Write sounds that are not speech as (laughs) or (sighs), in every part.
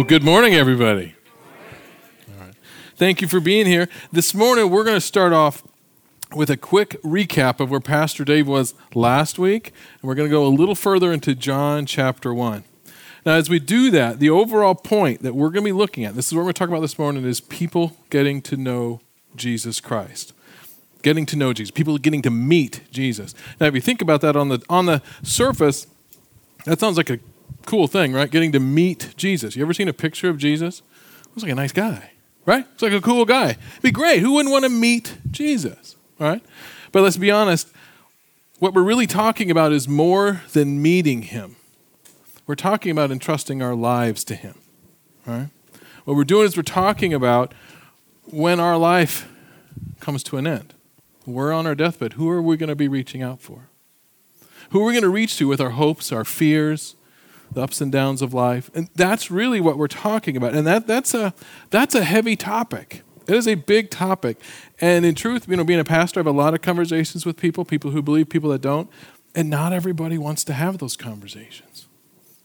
Well, good morning, everybody. All right. Thank you for being here. This morning, we're going to start off with a quick recap of where Pastor Dave was last week, and we're going to go a little further into John chapter 1. Now, as we do that, the overall point that we're going to be looking at, this is what we're going to talk about this morning, is people getting to know Jesus Christ. Getting to know Jesus, people getting to meet Jesus. Now, if you think about that on the on the surface, that sounds like a cool thing, right? Getting to meet Jesus. You ever seen a picture of Jesus? Looks like a nice guy, right? Looks like a cool guy. It'd be great. Who wouldn't want to meet Jesus, right? But let's be honest, what we're really talking about is more than meeting him. We're talking about entrusting our lives to him, right? What we're doing is we're talking about when our life comes to an end. We're on our deathbed. Who are we going to be reaching out for? Who are we going to reach to with our hopes, our fears, the ups and downs of life. And that's really what we're talking about. And that, that's, a, that's a heavy topic. It is a big topic. And in truth, you know, being a pastor, I have a lot of conversations with people, people who believe, people that don't. And not everybody wants to have those conversations.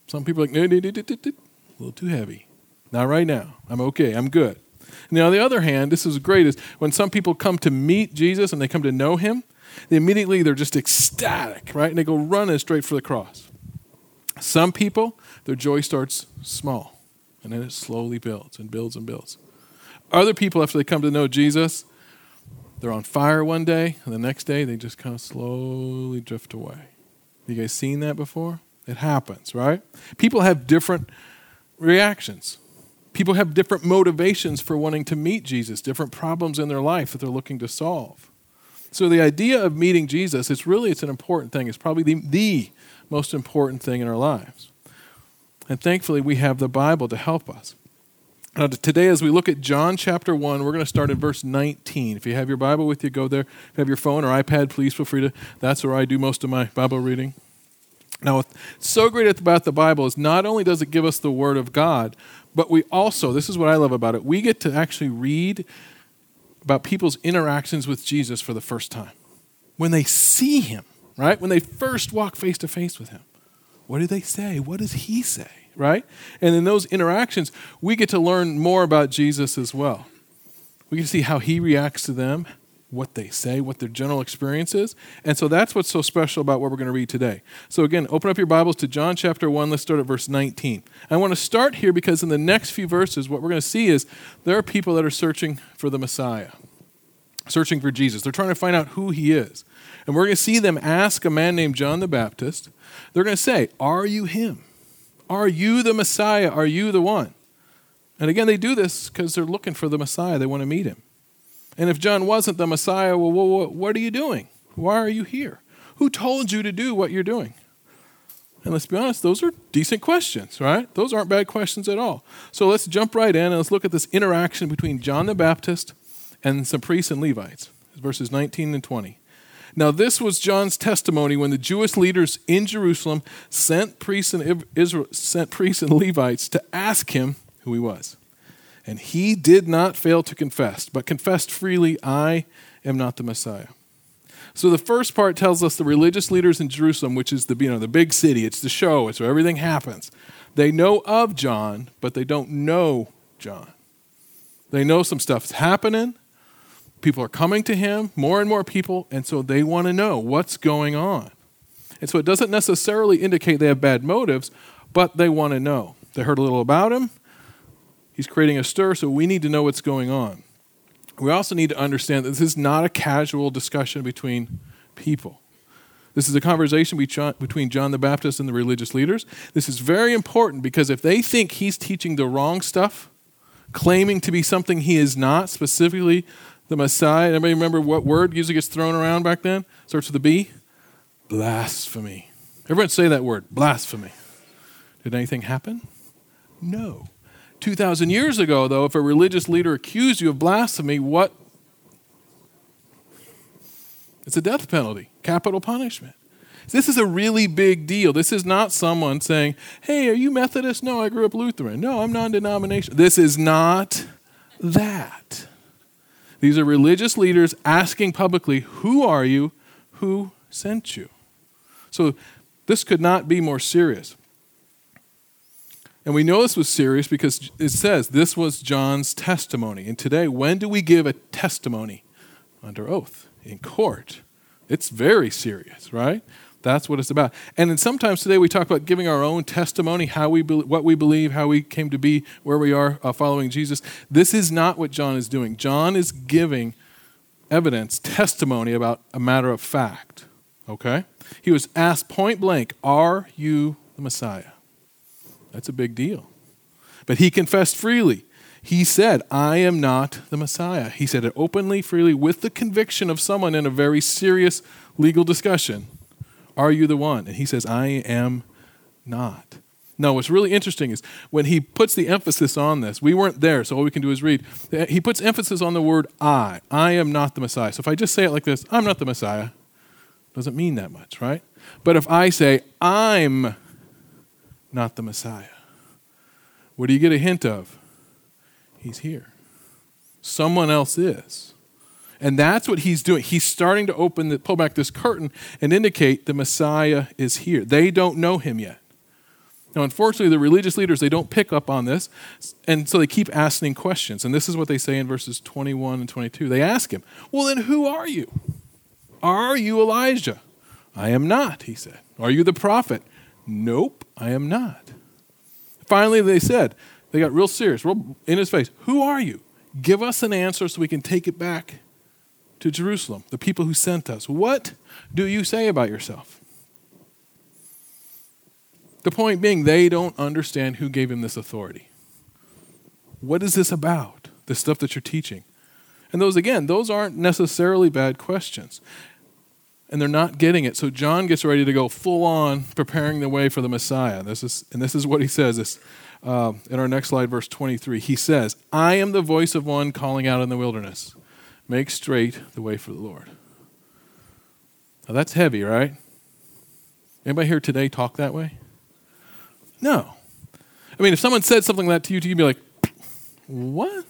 Some people are like, a little too heavy. Not right now. I'm okay. I'm good. And on the other hand, this is great, is when some people come to meet Jesus and they come to know him, they immediately they're just ecstatic, right? And they go running straight for the cross. Some people, their joy starts small, and then it slowly builds and builds and builds. Other people, after they come to know Jesus, they're on fire one day, and the next day they just kind of slowly drift away. You guys seen that before? It happens, right? People have different reactions. People have different motivations for wanting to meet Jesus, different problems in their life that they're looking to solve. So the idea of meeting Jesus, it's really it's an important thing. It's probably the, the most important thing in our lives. And thankfully, we have the Bible to help us. Now, today, as we look at John chapter 1, we're going to start in verse 19. If you have your Bible with you, go there. If you have your phone or iPad, please feel free to. That's where I do most of my Bible reading. Now, what's so great about the Bible is not only does it give us the Word of God, but we also, this is what I love about it, we get to actually read about people's interactions with Jesus for the first time. When they see Him, right? When they first walk face to face with him, what do they say? What does he say, right? And in those interactions, we get to learn more about Jesus as well. We get to see how he reacts to them, what they say, what their general experience is. And so that's what's so special about what we're going to read today. So again, open up your Bibles to John chapter 1. Let's start at verse 19. I want to start here because in the next few verses, what we're going to see is there are people that are searching for the Messiah, searching for Jesus. They're trying to find out who he is. And we're going to see them ask a man named John the Baptist. They're going to say, Are you him? Are you the Messiah? Are you the one? And again, they do this because they're looking for the Messiah. They want to meet him. And if John wasn't the Messiah, well, what are you doing? Why are you here? Who told you to do what you're doing? And let's be honest, those are decent questions, right? Those aren't bad questions at all. So let's jump right in and let's look at this interaction between John the Baptist and some priests and Levites, verses 19 and 20. Now, this was John's testimony when the Jewish leaders in Jerusalem sent priests and Israel, sent priests and Levites to ask him who he was. And he did not fail to confess, but confessed freely, I am not the Messiah. So the first part tells us the religious leaders in Jerusalem, which is the you know the big city, it's the show, it's where everything happens. They know of John, but they don't know John. They know some stuff's happening, People are coming to him, more and more people, and so they want to know what's going on. And so it doesn't necessarily indicate they have bad motives, but they want to know. They heard a little about him. He's creating a stir, so we need to know what's going on. We also need to understand that this is not a casual discussion between people. This is a conversation between John the Baptist and the religious leaders. This is very important because if they think he's teaching the wrong stuff, claiming to be something he is not, specifically the Messiah. Anybody remember what word usually gets thrown around back then? Starts with a B? Blasphemy. Everyone say that word, blasphemy. Did anything happen? No. 2,000 years ago, though, if a religious leader accused you of blasphemy, what? It's a death penalty, capital punishment. This is a really big deal. This is not someone saying, hey, are you Methodist? No, I grew up Lutheran. No, I'm non denominational. This is not that. These are religious leaders asking publicly, Who are you? Who sent you? So this could not be more serious. And we know this was serious because it says this was John's testimony. And today, when do we give a testimony? Under oath, in court. It's very serious, right? That's what it's about. And then sometimes today we talk about giving our own testimony, how we be, what we believe, how we came to be where we are uh, following Jesus. This is not what John is doing. John is giving evidence, testimony about a matter of fact. Okay? He was asked point blank, Are you the Messiah? That's a big deal. But he confessed freely. He said, I am not the Messiah. He said it openly, freely, with the conviction of someone in a very serious legal discussion. Are you the one? And he says, I am not. No, what's really interesting is when he puts the emphasis on this, we weren't there, so all we can do is read. Uh, he puts emphasis on the word I. I am not the Messiah. So if I just say it like this, I'm not the Messiah, doesn't mean that much, right? But if I say, I'm not the Messiah, what do you get a hint of? He's here. Someone else is. And that's what he's doing. He's starting to open the, pull back this curtain and indicate the Messiah is here. They don't know him yet. Now, unfortunately, the religious leaders, they don't pick up on this, and so they keep asking questions. And this is what they say in verses 21 and 22. They ask him, Well, then who are you? Are you Elijah? I am not, he said. Are you the prophet? Nope, I am not. Finally, they said, they got real serious, real in his face. Who are you? Give us an answer so we can take it back to Jerusalem, the people who sent us. What do you say about yourself? The point being, they don't understand who gave him this authority. What is this about? The stuff that you're teaching. And those, again, those aren't necessarily bad questions. And they're not getting it. So John gets ready to go full on, preparing the way for the Messiah. This is, and this is what he says this, uh, in our next slide, verse 23. He says, I am the voice of one calling out in the wilderness Make straight the way for the Lord. Now that's heavy, right? Anybody here today talk that way? No. I mean, if someone said something like that to you, you'd be like, what?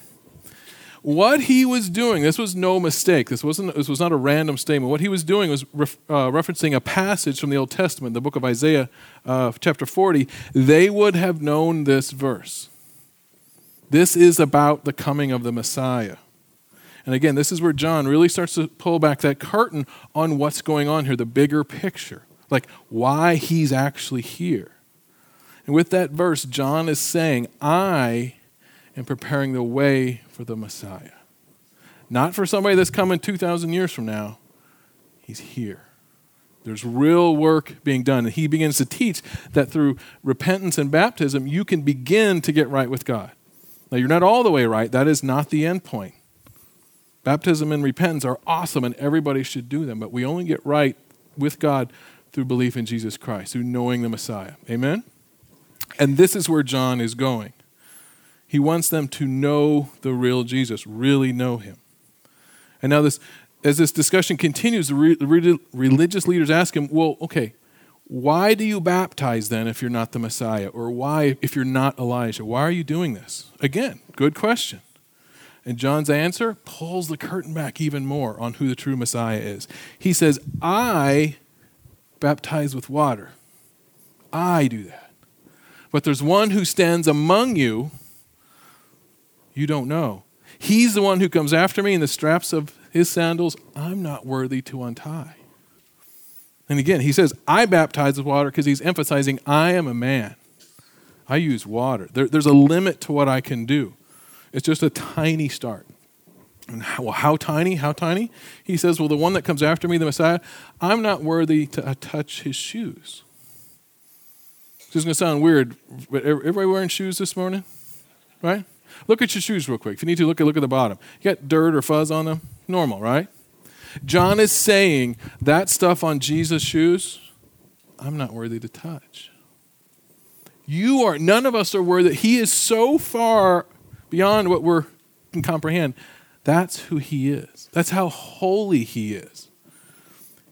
What he was doing, this was no mistake. This, wasn't, this was not a random statement. What he was doing was ref, uh, referencing a passage from the Old Testament, the book of Isaiah, uh, chapter 40. They would have known this verse. This is about the coming of the Messiah. And again, this is where John really starts to pull back that curtain on what's going on here, the bigger picture, like why he's actually here. And with that verse, John is saying, I am preparing the way for the Messiah. Not for somebody that's coming 2,000 years from now. He's here. There's real work being done. And he begins to teach that through repentance and baptism, you can begin to get right with God. Now, you're not all the way right. That is not the end point. Baptism and repentance are awesome and everybody should do them, but we only get right with God through belief in Jesus Christ, through knowing the Messiah. Amen? And this is where John is going. He wants them to know the real Jesus, really know him. And now, this, as this discussion continues, the re- re- religious leaders ask him, Well, okay, why do you baptize then if you're not the Messiah? Or why, if you're not Elijah? Why are you doing this? Again, good question. And John's answer pulls the curtain back even more on who the true Messiah is. He says, I baptize with water. I do that. But there's one who stands among you you don't know. He's the one who comes after me in the straps of his sandals. I'm not worthy to untie. And again, he says, I baptize with water because he's emphasizing, I am a man. I use water. There, there's a limit to what I can do. It's just a tiny start. And how, well, how tiny? How tiny? He says, Well, the one that comes after me, the Messiah, I'm not worthy to uh, touch his shoes. This is going to sound weird, but everybody wearing shoes this morning? Right? Look at your shoes real quick. If you need to, look at, look at the bottom. You got dirt or fuzz on them? Normal, right? John is saying that stuff on Jesus' shoes, I'm not worthy to touch. You are, none of us are worthy. He is so far beyond what we can comprehend. That's who he is. That's how holy he is.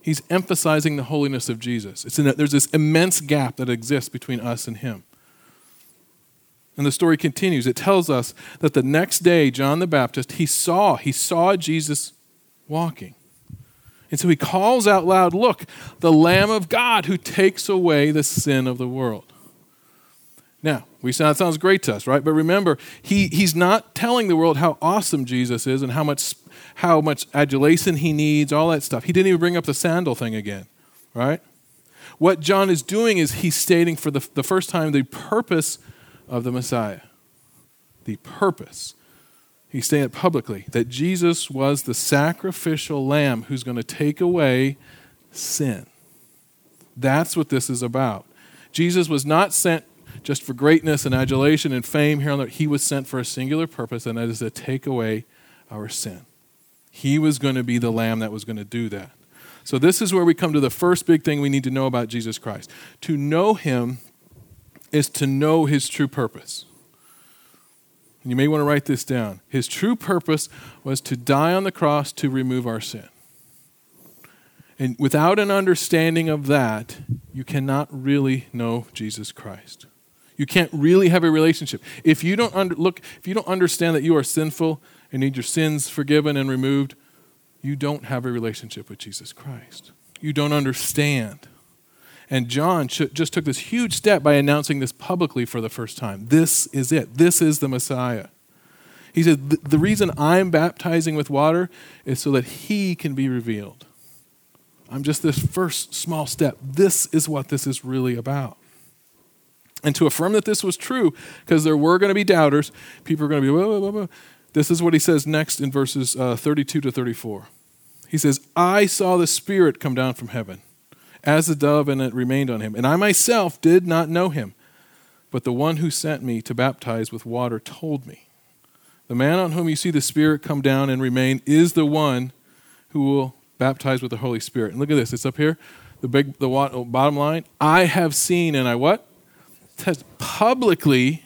He's emphasizing the holiness of Jesus. It's in a, there's this immense gap that exists between us and him. And the story continues. It tells us that the next day, John the Baptist, he saw, he saw Jesus walking. And so he calls out loud, Look, the Lamb of God who takes away the sin of the world. We sound, sounds great to us, right? But remember, he, he's not telling the world how awesome Jesus is and how much, how much adulation he needs, all that stuff. He didn't even bring up the sandal thing again, right? What John is doing is he's stating for the, the first time the purpose of the Messiah. The purpose. He's saying it publicly that Jesus was the sacrificial lamb who's going to take away sin. That's what this is about. Jesus was not sent just for greatness and adulation and fame here on earth. He was sent for a singular purpose, and that is to take away our sin. He was going to be the lamb that was going to do that. So, this is where we come to the first big thing we need to know about Jesus Christ. To know him is to know his true purpose. You may want to write this down. His true purpose was to die on the cross to remove our sin. And without an understanding of that, you cannot really know Jesus Christ. You can't really have a relationship. If you don't under, look, if you don't understand that you are sinful and need your sins forgiven and removed, you don't have a relationship with Jesus Christ. You don't understand. And John just took this huge step by announcing this publicly for the first time. This is it. This is the Messiah. He said, The reason I'm baptizing with water is so that he can be revealed. I'm just this first small step. This is what this is really about. And to affirm that this was true, because there were going to be doubters, people are going to be, this is what he says next in verses uh, 32 to 34. He says, I saw the Spirit come down from heaven as a dove, and it remained on him. And I myself did not know him, but the one who sent me to baptize with water told me. The man on whom you see the Spirit come down and remain is the one who will baptize with the Holy Spirit. And look at this, it's up here. The big the bottom line, I have seen and I what? Publicly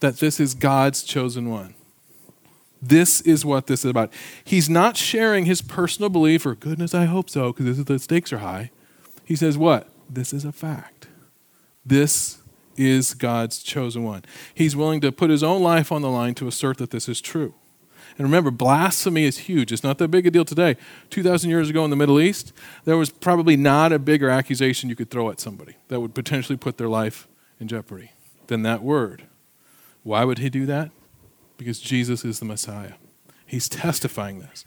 that this is God's chosen one. This is what this is about. He's not sharing his personal belief, or goodness, I hope so, because the stakes are high. He says, What? This is a fact. This is God's chosen one. He's willing to put his own life on the line to assert that this is true. And remember, blasphemy is huge. It's not that big a deal today. 2,000 years ago in the Middle East, there was probably not a bigger accusation you could throw at somebody that would potentially put their life in jeopardy than that word. Why would he do that? because Jesus is the Messiah. He's testifying this.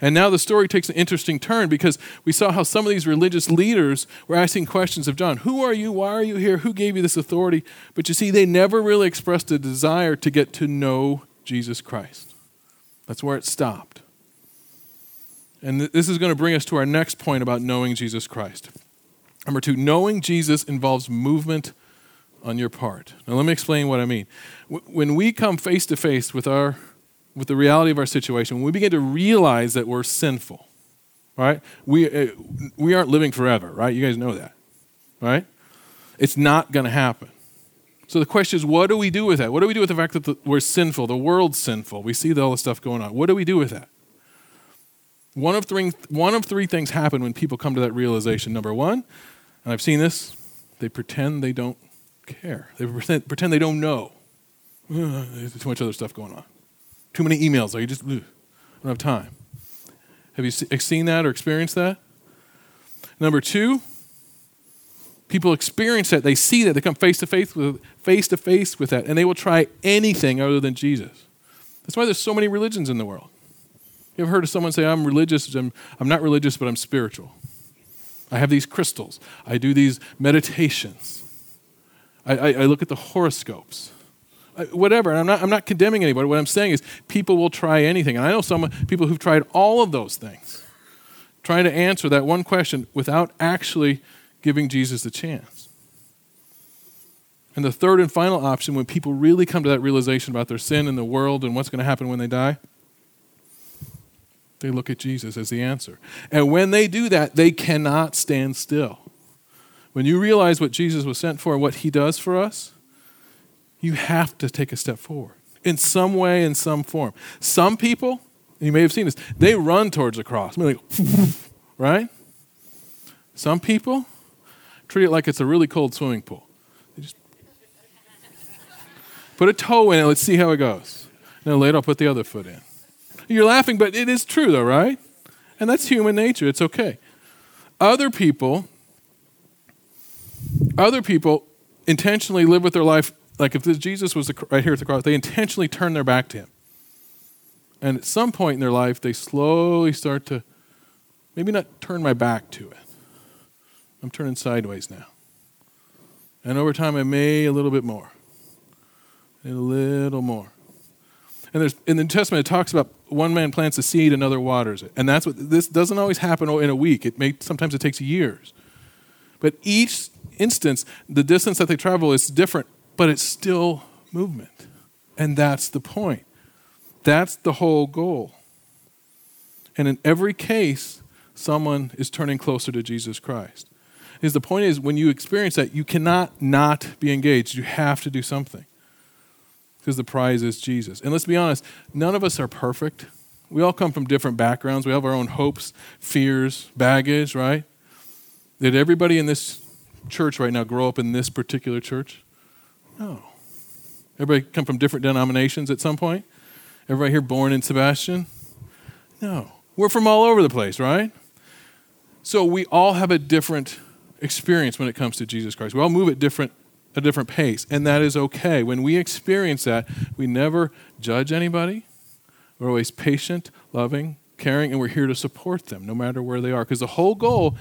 And now the story takes an interesting turn because we saw how some of these religious leaders were asking questions of John Who are you? Why are you here? Who gave you this authority? But you see, they never really expressed a desire to get to know Jesus Christ. That's where it stopped. And this is going to bring us to our next point about knowing Jesus Christ. Number two, knowing Jesus involves movement on your part. Now, let me explain what I mean. When we come face to face with our with the reality of our situation, when we begin to realize that we're sinful, right? We uh, we aren't living forever, right? You guys know that, right? It's not going to happen. So the question is, what do we do with that? What do we do with the fact that the, we're sinful? The world's sinful. We see all the stuff going on. What do we do with that? One of three one of three things happen when people come to that realization. Number one, and I've seen this, they pretend they don't care. They pretend, pretend they don't know. (sighs) There's too much other stuff going on. Too many emails. Like you just ugh, don't have time. Have you seen that or experienced that? Number two, people experience that. They see that. They come face to face with face to face with that, and they will try anything other than Jesus. That's why there's so many religions in the world. You ever heard of someone say, "I'm religious. I'm, I'm not religious, but I'm spiritual. I have these crystals. I do these meditations." I, I, I look at the horoscopes. Whatever. And I'm not, I'm not condemning anybody. What I'm saying is people will try anything. And I know some people who've tried all of those things, trying to answer that one question without actually giving Jesus a chance. And the third and final option, when people really come to that realization about their sin in the world and what's going to happen when they die, they look at Jesus as the answer. And when they do that, they cannot stand still. When you realize what Jesus was sent for and what he does for us, you have to take a step forward in some way, in some form. Some people, you may have seen this, they run towards the cross. like, (laughs) right? Some people treat it like it's a really cold swimming pool. They just put a toe in it, let's see how it goes. And then later I'll put the other foot in. You're laughing, but it is true though, right? And that's human nature. It's okay. Other people other people intentionally live with their life like if Jesus was right here at the cross, they intentionally turn their back to him. And at some point in their life, they slowly start to maybe not turn my back to it. I'm turning sideways now. And over time, I may a little bit more. A little more. And there's in the New Testament it talks about one man plants a seed, another waters it. And that's what this doesn't always happen in a week. It may sometimes it takes years. But each instance, the distance that they travel is different, but it's still movement. And that's the point. That's the whole goal. And in every case, someone is turning closer to Jesus Christ. Is the point is when you experience that, you cannot not be engaged. You have to do something because the prize is Jesus. And let's be honest, none of us are perfect. We all come from different backgrounds. We have our own hopes, fears, baggage, right? Did everybody in this church right now grow up in this particular church? No. Everybody come from different denominations at some point? Everybody here born in Sebastian? No. We're from all over the place, right? So we all have a different experience when it comes to Jesus Christ. We all move at different a different pace, and that is okay. When we experience that, we never judge anybody. We're always patient, loving, caring, and we're here to support them no matter where they are. Because the whole goal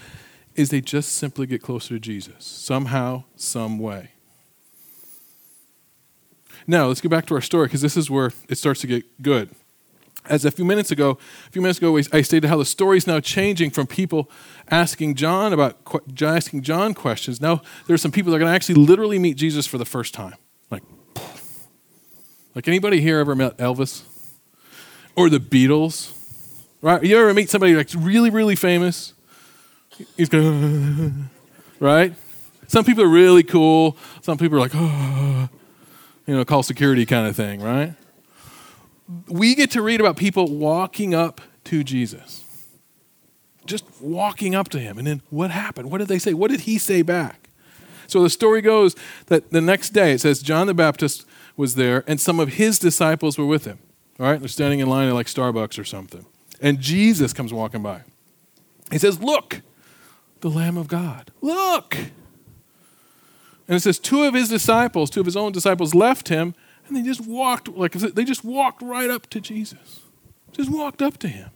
is they just simply get closer to Jesus, somehow, some way. Now, let's get back to our story because this is where it starts to get good as a few minutes ago, a few minutes ago, I stated how the story is now changing from people asking John about asking John questions. Now there are some people that are going to actually literally meet Jesus for the first time. Like, like anybody here ever met Elvis or the Beatles? Right? You ever meet somebody that's really, really famous? He's going, (laughs) right? Some people are really cool. Some people are like, oh, (sighs) you know, call security kind of thing, right? We get to read about people walking up to Jesus. Just walking up to him. And then what happened? What did they say? What did he say back? So the story goes that the next day, it says John the Baptist was there and some of his disciples were with him. All right? They're standing in line at like Starbucks or something. And Jesus comes walking by. He says, Look, the Lamb of God. Look. And it says, Two of his disciples, two of his own disciples, left him and they just walked, like they just walked right up to Jesus. Just walked up to him.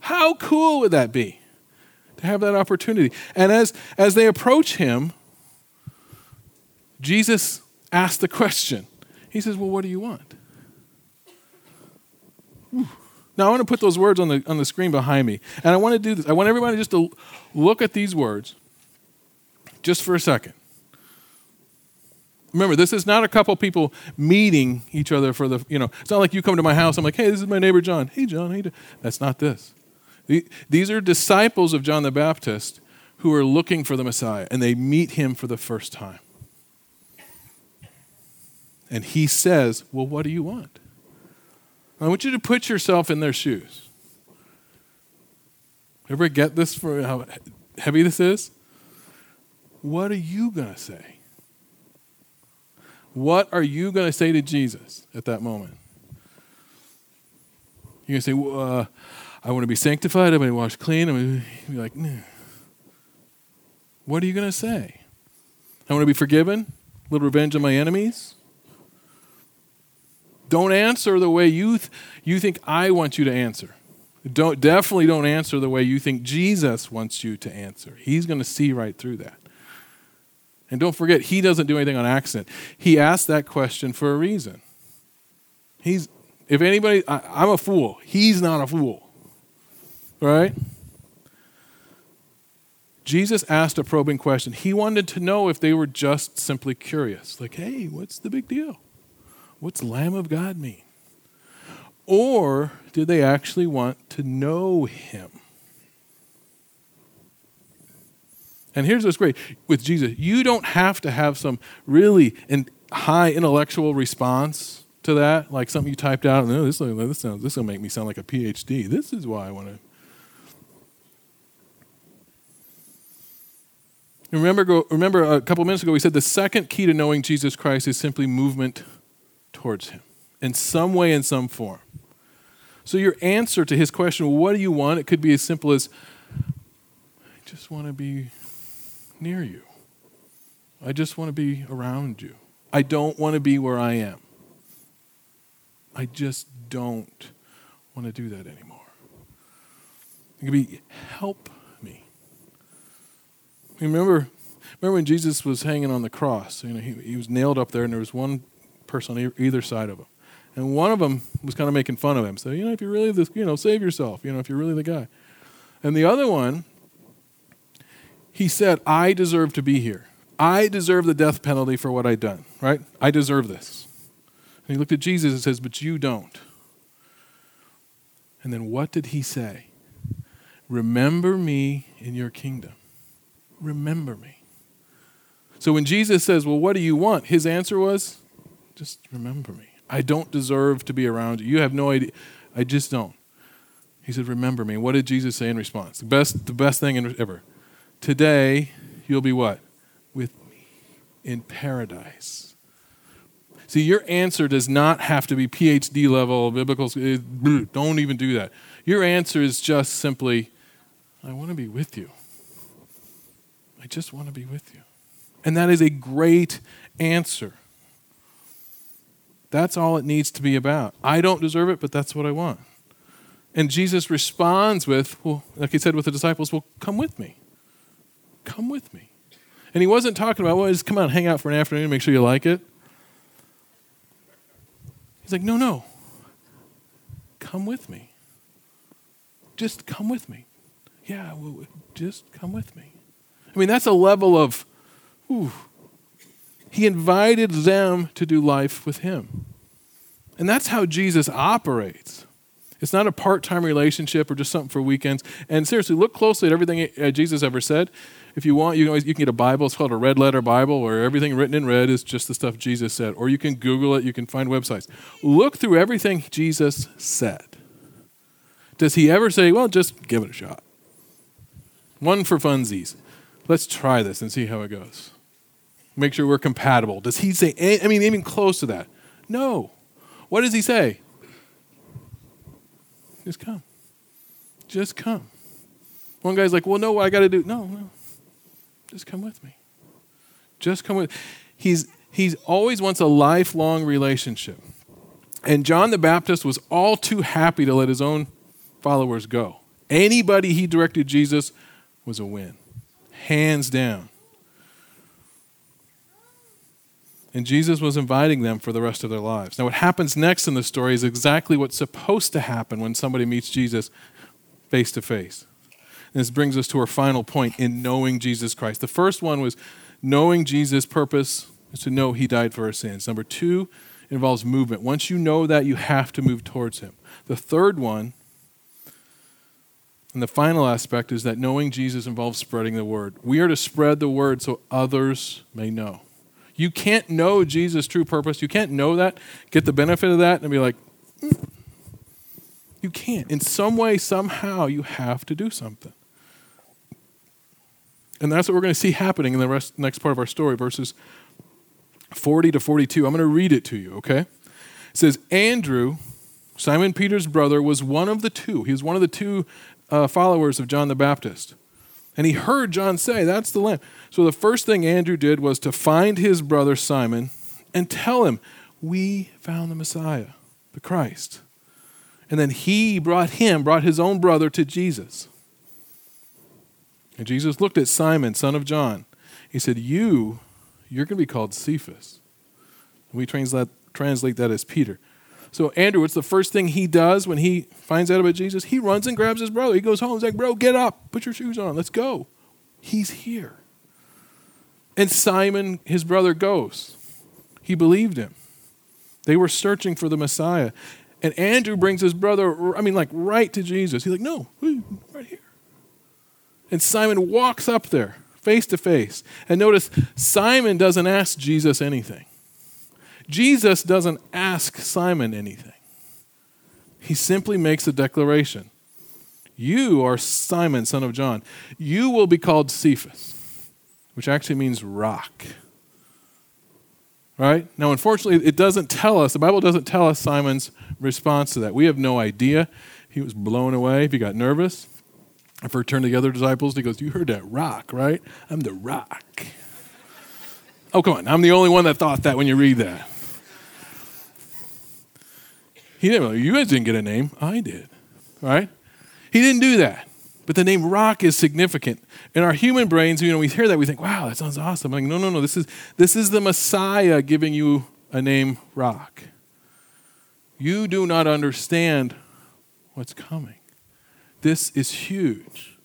How cool would that be to have that opportunity? And as, as they approach him, Jesus asks the question. He says, Well, what do you want? Now, I want to put those words on the, on the screen behind me. And I want to do this. I want everybody just to look at these words just for a second. Remember, this is not a couple people meeting each other for the, you know, it's not like you come to my house, I'm like, hey, this is my neighbor John. Hey, John, doing? That's not this. These are disciples of John the Baptist who are looking for the Messiah, and they meet him for the first time. And he says, Well, what do you want? I want you to put yourself in their shoes. Everybody get this for how heavy this is? What are you going to say? What are you going to say to Jesus at that moment? You're going to say, well, uh, I want to be sanctified. I'm going to wash clean. I'm going to be like, what are you going to say? I want to be forgiven. A little revenge on my enemies. Don't answer the way you, th- you think I want you to answer. Don't, definitely don't answer the way you think Jesus wants you to answer. He's going to see right through that. And don't forget, he doesn't do anything on accident. He asked that question for a reason. He's, if anybody, I, am a fool. He's not a fool. Right? Jesus asked a probing question. He wanted to know if they were just simply curious. Like, hey, what's the big deal? What's Lamb of God mean? Or did they actually want to know him? And here's what's great with Jesus you don't have to have some really in, high intellectual response to that, like something you typed out, and oh, this, this, sounds, this will make me sound like a PhD. This is why I want to. Remember, remember a couple minutes ago, we said the second key to knowing Jesus Christ is simply movement towards Him in some way, in some form. So, your answer to his question, what do you want? It could be as simple as, I just want to be near you. I just want to be around you. I don't want to be where I am. I just don't want to do that anymore. It could be, help me. Remember, remember when Jesus was hanging on the cross? You know, he, he was nailed up there, and there was one person on either side of him. And one of them was kind of making fun of him. So, you know, if you're really this, you know, save yourself, you know, if you're really the guy. And the other one, he said, I deserve to be here. I deserve the death penalty for what I've done, right? I deserve this. And he looked at Jesus and says, But you don't. And then what did he say? Remember me in your kingdom. Remember me. So when Jesus says, Well, what do you want? His answer was, Just remember me. I don't deserve to be around you. You have no idea. I just don't. He said, Remember me. What did Jesus say in response? The best, the best thing ever. Today, you'll be what? With me in paradise. See, your answer does not have to be PhD level, biblical. Don't even do that. Your answer is just simply, I want to be with you. I just want to be with you. And that is a great answer. That's all it needs to be about. I don't deserve it, but that's what I want. And Jesus responds with, well, like he said with the disciples, well, come with me. Come with me. And he wasn't talking about, well, just come on, hang out for an afternoon, make sure you like it. He's like, no, no. Come with me. Just come with me. Yeah, well, just come with me. I mean, that's a level of, ooh. He invited them to do life with him. And that's how Jesus operates. It's not a part time relationship or just something for weekends. And seriously, look closely at everything uh, Jesus ever said. If you want, you can, always, you can get a Bible. It's called a red letter Bible, where everything written in red is just the stuff Jesus said. Or you can Google it, you can find websites. Look through everything Jesus said. Does he ever say, well, just give it a shot? One for funsies. Let's try this and see how it goes. Make sure we're compatible. Does he say, I mean, even close to that? No. What does he say? Just come. Just come. One guy's like, well, no, I got to do. No, no. Just come with me. Just come with. He's, he's always wants a lifelong relationship. And John the Baptist was all too happy to let his own followers go. Anybody he directed Jesus was a win, hands down. And Jesus was inviting them for the rest of their lives. Now, what happens next in the story is exactly what's supposed to happen when somebody meets Jesus face to face. And this brings us to our final point in knowing Jesus Christ. The first one was knowing Jesus' purpose is to know he died for our sins. Number two involves movement. Once you know that, you have to move towards him. The third one, and the final aspect, is that knowing Jesus involves spreading the word. We are to spread the word so others may know. You can't know Jesus' true purpose. You can't know that, get the benefit of that, and be like, mm. you can't. In some way, somehow, you have to do something. And that's what we're going to see happening in the rest, next part of our story, verses 40 to 42. I'm going to read it to you, okay? It says, Andrew, Simon Peter's brother, was one of the two. He was one of the two uh, followers of John the Baptist. And he heard John say, That's the Lamb. So the first thing Andrew did was to find his brother Simon and tell him, We found the Messiah, the Christ. And then he brought him, brought his own brother to Jesus. And Jesus looked at Simon, son of John. He said, You, you're going to be called Cephas. We translate, translate that as Peter. So Andrew, what's the first thing he does when he finds out about Jesus? He runs and grabs his brother. He goes home. He's like, Bro, get up. Put your shoes on. Let's go. He's here. And Simon, his brother, goes. He believed him. They were searching for the Messiah. And Andrew brings his brother, I mean, like right to Jesus. He's like, No, right here. And Simon walks up there, face to face. And notice, Simon doesn't ask Jesus anything. Jesus doesn't ask Simon anything. He simply makes a declaration You are Simon, son of John. You will be called Cephas which actually means rock. Right? Now, unfortunately, it doesn't tell us, the Bible doesn't tell us Simon's response to that. We have no idea. He was blown away. He got nervous. If we turn to the other disciples, he goes, You heard that rock, right? I'm the rock. Oh, come on. I'm the only one that thought that when you read that. He didn't. You guys didn't get a name. I did. Right? He didn't do that. But the name rock is significant. In our human brains, you know, we hear that, we think, wow, that sounds awesome. I'm like, no, no, no. This is, this is the Messiah giving you a name rock. You do not understand what's coming. This is huge.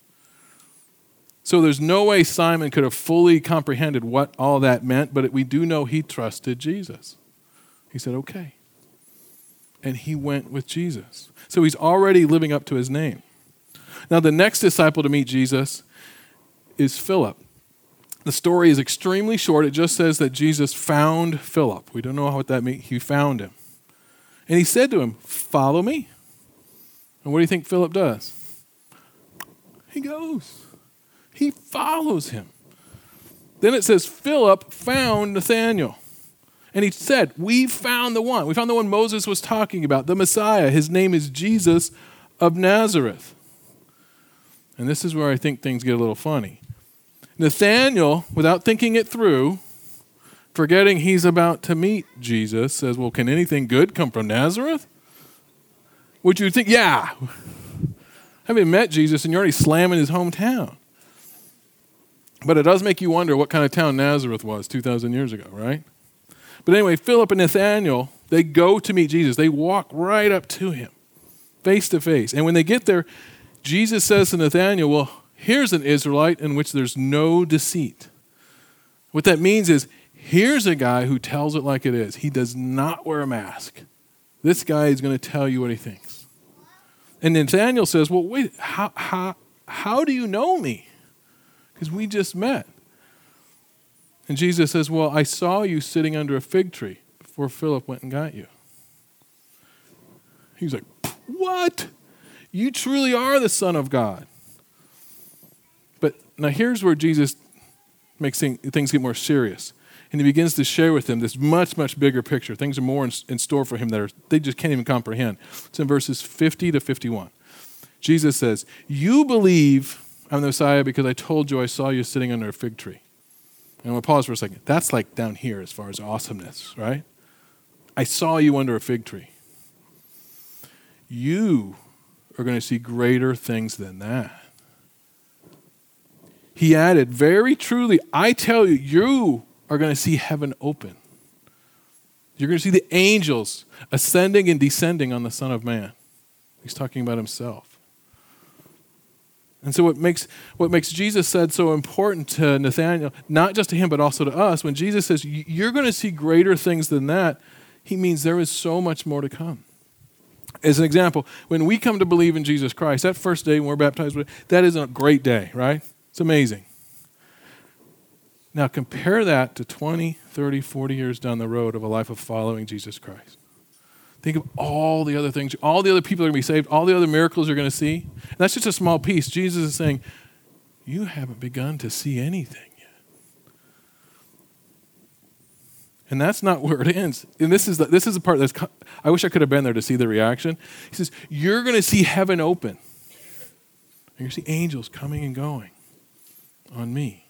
So there's no way Simon could have fully comprehended what all that meant, but we do know he trusted Jesus. He said, okay. And he went with Jesus. So he's already living up to his name. Now, the next disciple to meet Jesus is Philip. The story is extremely short. It just says that Jesus found Philip. We don't know what that means. He found him. And he said to him, Follow me. And what do you think Philip does? He goes, he follows him. Then it says, Philip found Nathanael. And he said, We found the one. We found the one Moses was talking about, the Messiah. His name is Jesus of Nazareth. And this is where I think things get a little funny. Nathanael, without thinking it through, forgetting he's about to meet Jesus, says, Well, can anything good come from Nazareth? Would you think, yeah. Having met Jesus and you're already slamming his hometown. But it does make you wonder what kind of town Nazareth was 2,000 years ago, right? But anyway, Philip and Nathanael, they go to meet Jesus. They walk right up to him, face to face. And when they get there, Jesus says to Nathanael, Well, here's an Israelite in which there's no deceit. What that means is, here's a guy who tells it like it is. He does not wear a mask. This guy is going to tell you what he thinks. And Nathanael says, Well, wait, how, how, how do you know me? Because we just met. And Jesus says, Well, I saw you sitting under a fig tree before Philip went and got you. He's like, What? You truly are the Son of God. But now here's where Jesus makes things get more serious. And he begins to share with them this much, much bigger picture. Things are more in, in store for him that are, they just can't even comprehend. It's in verses 50 to 51. Jesus says, You believe I'm the Messiah because I told you I saw you sitting under a fig tree. And we'll pause for a second. That's like down here as far as awesomeness, right? I saw you under a fig tree. You are going to see greater things than that. He added, Very truly, I tell you, you are going to see heaven open. You're going to see the angels ascending and descending on the Son of Man. He's talking about himself. And so what makes what makes Jesus said so important to Nathanael, not just to him but also to us, when Jesus says you're going to see greater things than that, he means there is so much more to come. As an example, when we come to believe in Jesus Christ, that first day when we're baptized, that is a great day, right? It's amazing. Now compare that to 20, 30, 40 years down the road of a life of following Jesus Christ. Think of all the other things, all the other people are going to be saved, all the other miracles you're going to see. And that's just a small piece. Jesus is saying, You haven't begun to see anything. Yet. And that's not where it ends. And this is the, this is the part that's, I wish I could have been there to see the reaction. He says, You're going to see heaven open. And you're going to see angels coming and going on me.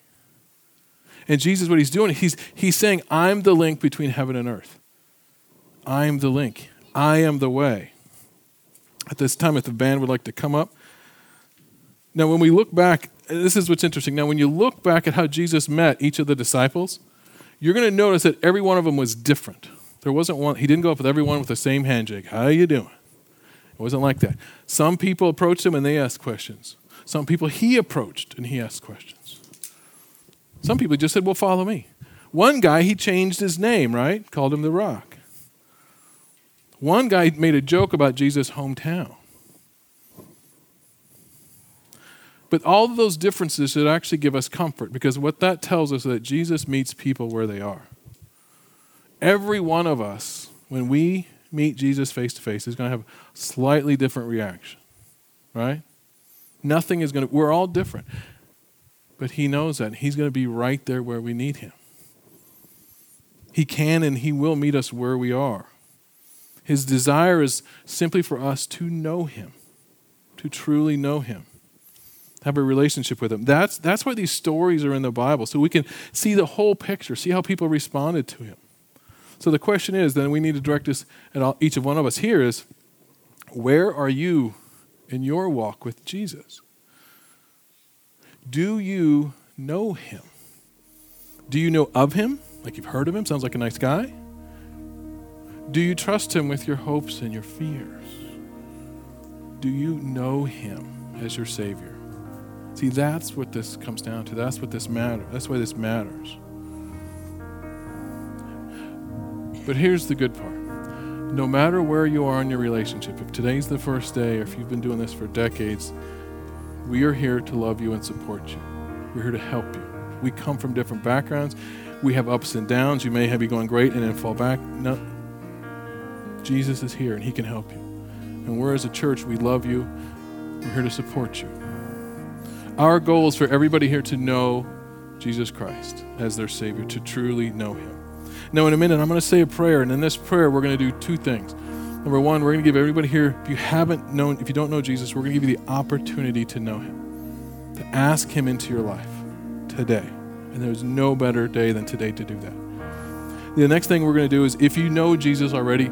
And Jesus, what he's doing, he's, he's saying, I'm the link between heaven and earth. I'm the link. I am the way. At this time, if the band would like to come up. Now, when we look back, this is what's interesting. Now, when you look back at how Jesus met each of the disciples, you're going to notice that every one of them was different. There wasn't one, he didn't go up with everyone with the same handshake. How you doing? It wasn't like that. Some people approached him and they asked questions. Some people he approached and he asked questions. Some people just said, Well, follow me. One guy, he changed his name, right? Called him the rock. One guy made a joke about Jesus' hometown. But all of those differences should actually give us comfort because what that tells us is that Jesus meets people where they are. Every one of us, when we meet Jesus face to face, is going to have a slightly different reaction, right? Nothing is going to, we're all different. But he knows that. He's going to be right there where we need him. He can and he will meet us where we are. His desire is simply for us to know him, to truly know him have a relationship with him. That's, that's why these stories are in the Bible, so we can see the whole picture, see how people responded to him. So the question is then we need to direct this at all, each of one of us here is where are you in your walk with Jesus? Do you know him? Do you know of him? Like you've heard of him? Sounds like a nice guy. Do you trust him with your hopes and your fears? Do you know him as your Savior? See, that's what this comes down to. That's what this matters. That's why this matters. But here's the good part. No matter where you are in your relationship, if today's the first day or if you've been doing this for decades, we are here to love you and support you. We're here to help you. We come from different backgrounds. We have ups and downs. You may have you going great and then fall back. No. Jesus is here and he can help you. And we're as a church, we love you. We're here to support you. Our goal is for everybody here to know Jesus Christ as their Savior, to truly know him. Now, in a minute, I'm going to say a prayer, and in this prayer, we're going to do two things. Number one, we're going to give everybody here, if you haven't known, if you don't know Jesus, we're going to give you the opportunity to know him, to ask him into your life today. And there's no better day than today to do that. The next thing we're going to do is if you know Jesus already,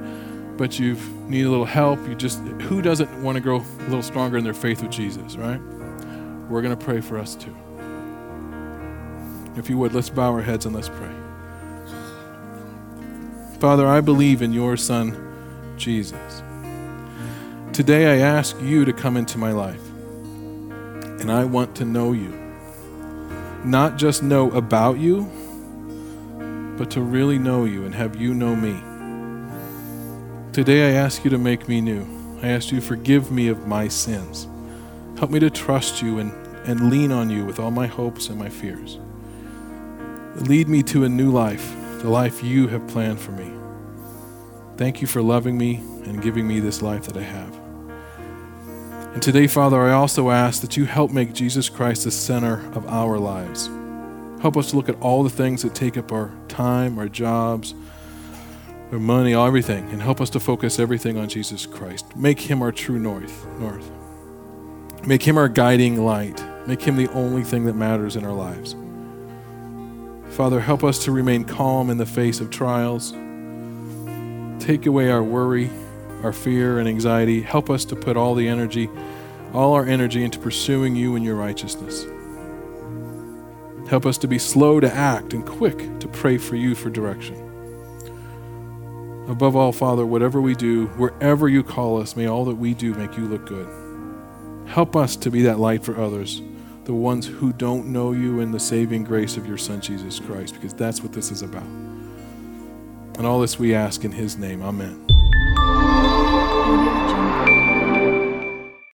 but you need a little help, you just, who doesn't want to grow a little stronger in their faith with Jesus, right? We're going to pray for us too. If you would, let's bow our heads and let's pray. Father, I believe in your Son Jesus. Today I ask you to come into my life, and I want to know you. Not just know about you, but to really know you and have you know me. Today I ask you to make me new. I ask you to forgive me of my sins. Help me to trust you and, and lean on you with all my hopes and my fears. Lead me to a new life, the life you have planned for me. Thank you for loving me and giving me this life that I have. And today, Father, I also ask that you help make Jesus Christ the center of our lives. Help us to look at all the things that take up our time, our jobs, our money, everything, and help us to focus everything on Jesus Christ. Make him our true north. North. Make him our guiding light. Make him the only thing that matters in our lives. Father, help us to remain calm in the face of trials Take away our worry, our fear, and anxiety. Help us to put all the energy, all our energy into pursuing you and your righteousness. Help us to be slow to act and quick to pray for you for direction. Above all, Father, whatever we do, wherever you call us, may all that we do make you look good. Help us to be that light for others, the ones who don't know you and the saving grace of your Son, Jesus Christ, because that's what this is about. And all this we ask in his name. Amen.